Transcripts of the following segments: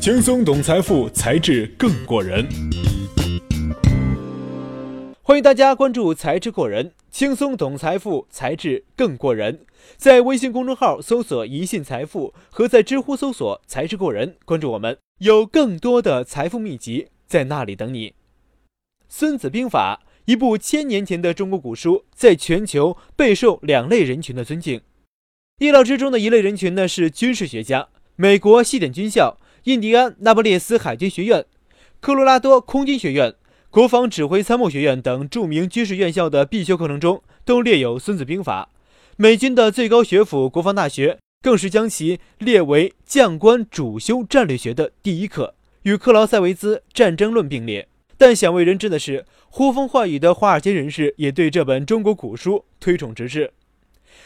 轻松懂财富，才智更过人。欢迎大家关注“才智过人”，轻松懂财富，才智更过人。在微信公众号搜索“一信财富”和在知乎搜索“才智过人”，关注我们，有更多的财富秘籍在那里等你。《孙子兵法》一部千年前的中国古书，在全球备受两类人群的尊敬。意料之中的一类人群呢是军事学家，美国西点军校、印第安纳波列斯海军学院、科罗拉多空军学院、国防指挥参谋学院等著名军事院校的必修课程中都列有《孙子兵法》。美军的最高学府国防大学更是将其列为将官主修战略学的第一课，与克劳塞维兹《战争论》并列。但鲜为人知的是，呼风唤雨的华尔街人士也对这本中国古书推崇直至。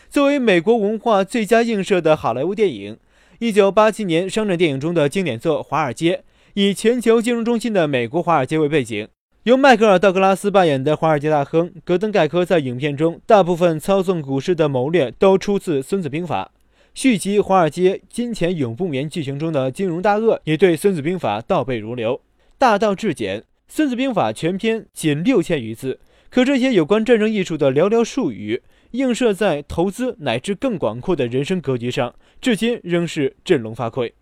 作为美国文化最佳映射的好莱坞电影，一九八七年商战电影中的经典作《华尔街》，以全球金融中心的美国华尔街为背景，由迈克尔·道格拉斯扮演的华尔街大亨戈登·盖科在影片中大部分操纵股市的谋略都出自《孙子兵法》。续集《华尔街金钱永不眠》剧情中的金融大鳄也对《孙子兵法》倒背如流。大道至简，《孙子兵法》全篇仅六千余字，可这些有关战争艺术的寥寥数语。映射在投资乃至更广阔的人生格局上，至今仍是振聋发聩。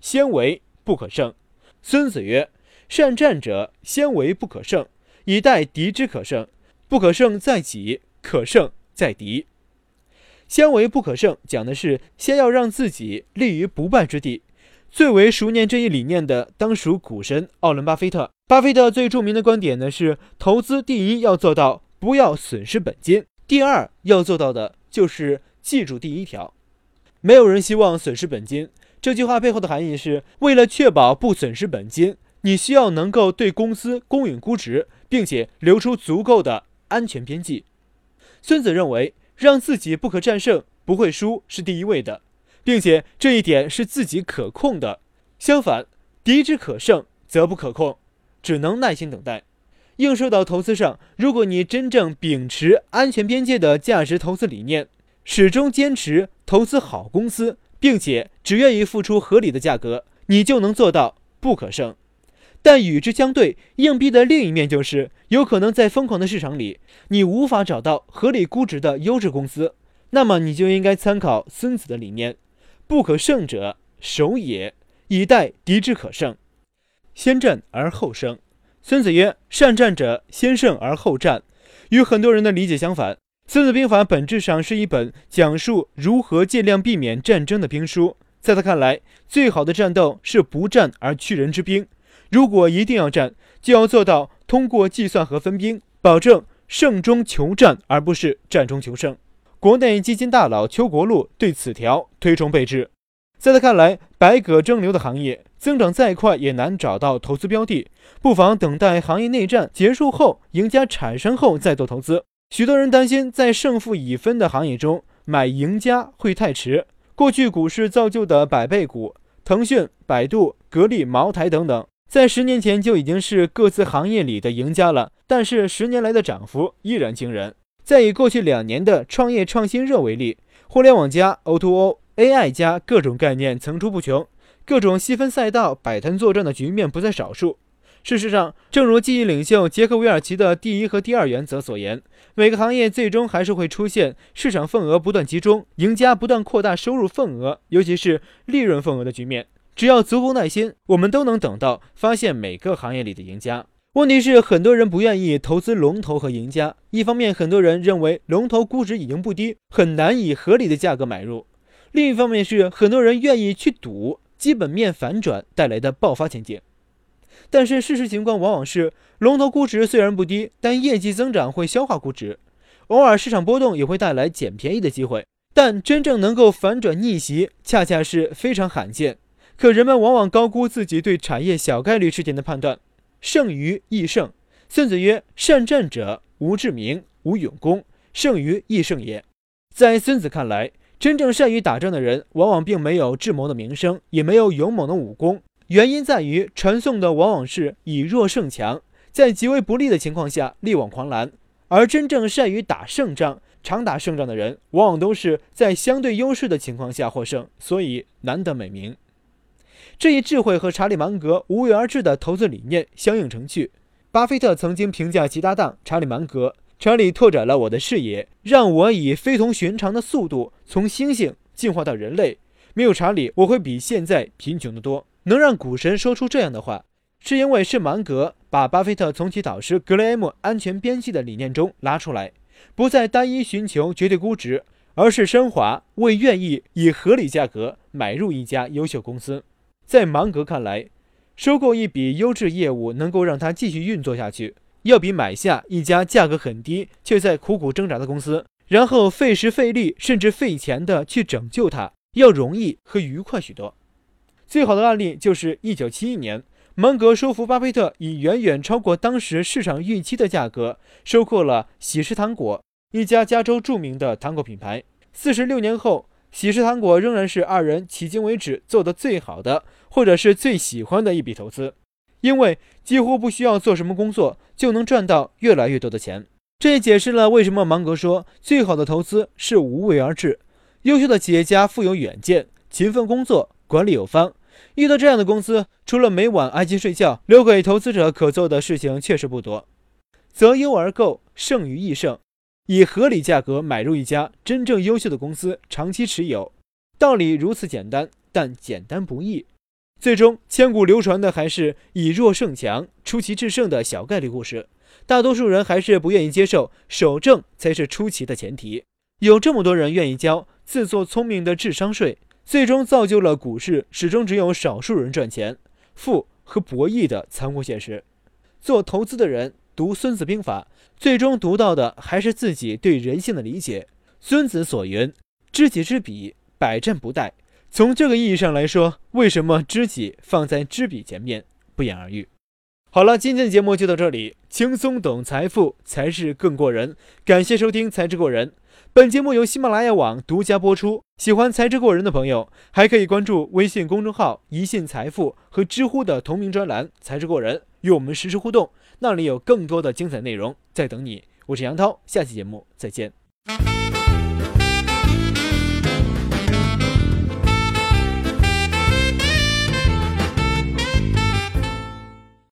先为不可胜，孙子曰：“善战者，先为不可胜，以待敌之可胜。不可胜在己，可胜在敌。”先为不可胜，讲的是先要让自己立于不败之地。最为熟念这一理念的，当属股神奥伦·巴菲特。巴菲特最著名的观点呢是：投资第一要做到不要损失本金。第二要做到的就是记住第一条，没有人希望损失本金。这句话背后的含义是，为了确保不损失本金，你需要能够对公司公允估值，并且留出足够的安全边际。孙子认为，让自己不可战胜、不会输是第一位的，并且这一点是自己可控的。相反，敌之可胜则不可控，只能耐心等待。映射到投资上，如果你真正秉持安全边界的价值投资理念，始终坚持投资好公司，并且只愿意付出合理的价格，你就能做到不可胜。但与之相对，硬币的另一面就是，有可能在疯狂的市场里，你无法找到合理估值的优质公司，那么你就应该参考孙子的理念：不可胜者守也，以待敌之可胜，先战而后胜。孙子曰：“善战者，先胜而后战。”与很多人的理解相反，《孙子兵法》本质上是一本讲述如何尽量避免战争的兵书。在他看来，最好的战斗是不战而屈人之兵。如果一定要战，就要做到通过计算和分兵，保证胜中求战，而不是战中求胜。国内基金大佬邱国禄对此条推崇备至。在他看来，百舸争流的行业。增长再快也难找到投资标的，不妨等待行业内战结束后，赢家产生后再做投资。许多人担心在胜负已分的行业中买赢家会太迟。过去股市造就的百倍股，腾讯、百度、格力、茅台等等，在十年前就已经是各自行业里的赢家了。但是十年来的涨幅依然惊人。再以过去两年的创业创新热为例，互联网加、O2O、AI 加，各种概念层出不穷。各种细分赛道摆摊作战的局面不在少数。事实上，正如记忆领袖杰克·韦尔奇的第一和第二原则所言，每个行业最终还是会出现市场份额不断集中、赢家不断扩大收入份额，尤其是利润份额的局面。只要足够耐心，我们都能等到发现每个行业里的赢家。问题是，很多人不愿意投资龙头和赢家。一方面，很多人认为龙头估值已经不低，很难以合理的价格买入；另一方面是，很多人愿意去赌。基本面反转带来的爆发前景，但是事实情况往往是，龙头估值虽然不低，但业绩增长会消化估值，偶尔市场波动也会带来捡便宜的机会，但真正能够反转逆袭，恰恰是非常罕见。可人们往往高估自己对产业小概率事件的判断，胜于易胜。孙子曰：“善战者，无智明，无勇功，胜于易胜也。”在孙子看来。真正善于打仗的人，往往并没有智谋的名声，也没有勇猛的武功。原因在于传送的往往是以弱胜强，在极为不利的情况下力挽狂澜。而真正善于打胜仗、常打胜仗的人，往往都是在相对优势的情况下获胜，所以难得美名。这一智慧和查理芒格无为而治的投资理念相映成趣。巴菲特曾经评价其搭档查理芒格：“查理拓展了我的视野，让我以非同寻常的速度从猩猩进化到人类。没有查理，我会比现在贫穷得多。”能让股神说出这样的话，是因为是芒格把巴菲特从其导师格雷厄姆安全边际的理念中拉出来，不再单一寻求绝对估值，而是升华为愿意以合理价格买入一家优秀公司。在芒格看来，收购一笔优质业务能够让他继续运作下去，要比买下一家价格很低却在苦苦挣扎的公司，然后费时费力甚至费钱的去拯救它，要容易和愉快许多。最好的案例就是1971年，芒格说服巴菲特以远远超过当时市场预期的价格收购了喜事糖果，一家加州著名的糖果品牌。四十六年后，喜事糖果仍然是二人迄今为止做的最好的，或者是最喜欢的一笔投资，因为几乎不需要做什么工作就能赚到越来越多的钱。这也解释了为什么芒格说最好的投资是无为而治。优秀的企业家富有远见，勤奋工作。管理有方，遇到这样的公司，除了每晚安心睡觉，留给投资者可做的事情确实不多。择优而购，胜于易胜。以合理价格买入一家真正优秀的公司，长期持有，道理如此简单，但简单不易。最终，千古流传的还是以弱胜强、出奇制胜的小概率故事。大多数人还是不愿意接受，守正才是出奇的前提。有这么多人愿意交自作聪明的智商税。最终造就了股市始终只有少数人赚钱、富和博弈的残酷现实。做投资的人读《孙子兵法》，最终读到的还是自己对人性的理解。孙子所云：“知己知彼，百战不殆。”从这个意义上来说，为什么知己放在知彼前面，不言而喻。好了，今天的节目就到这里。轻松懂财富，才是更过人。感谢收听《才智过人》。本节目由喜马拉雅网独家播出。喜欢才智过人的朋友，还可以关注微信公众号“一信财富”和知乎的同名专栏“才智过人”，与我们实时互动。那里有更多的精彩内容在等你。我是杨涛，下期节目再见。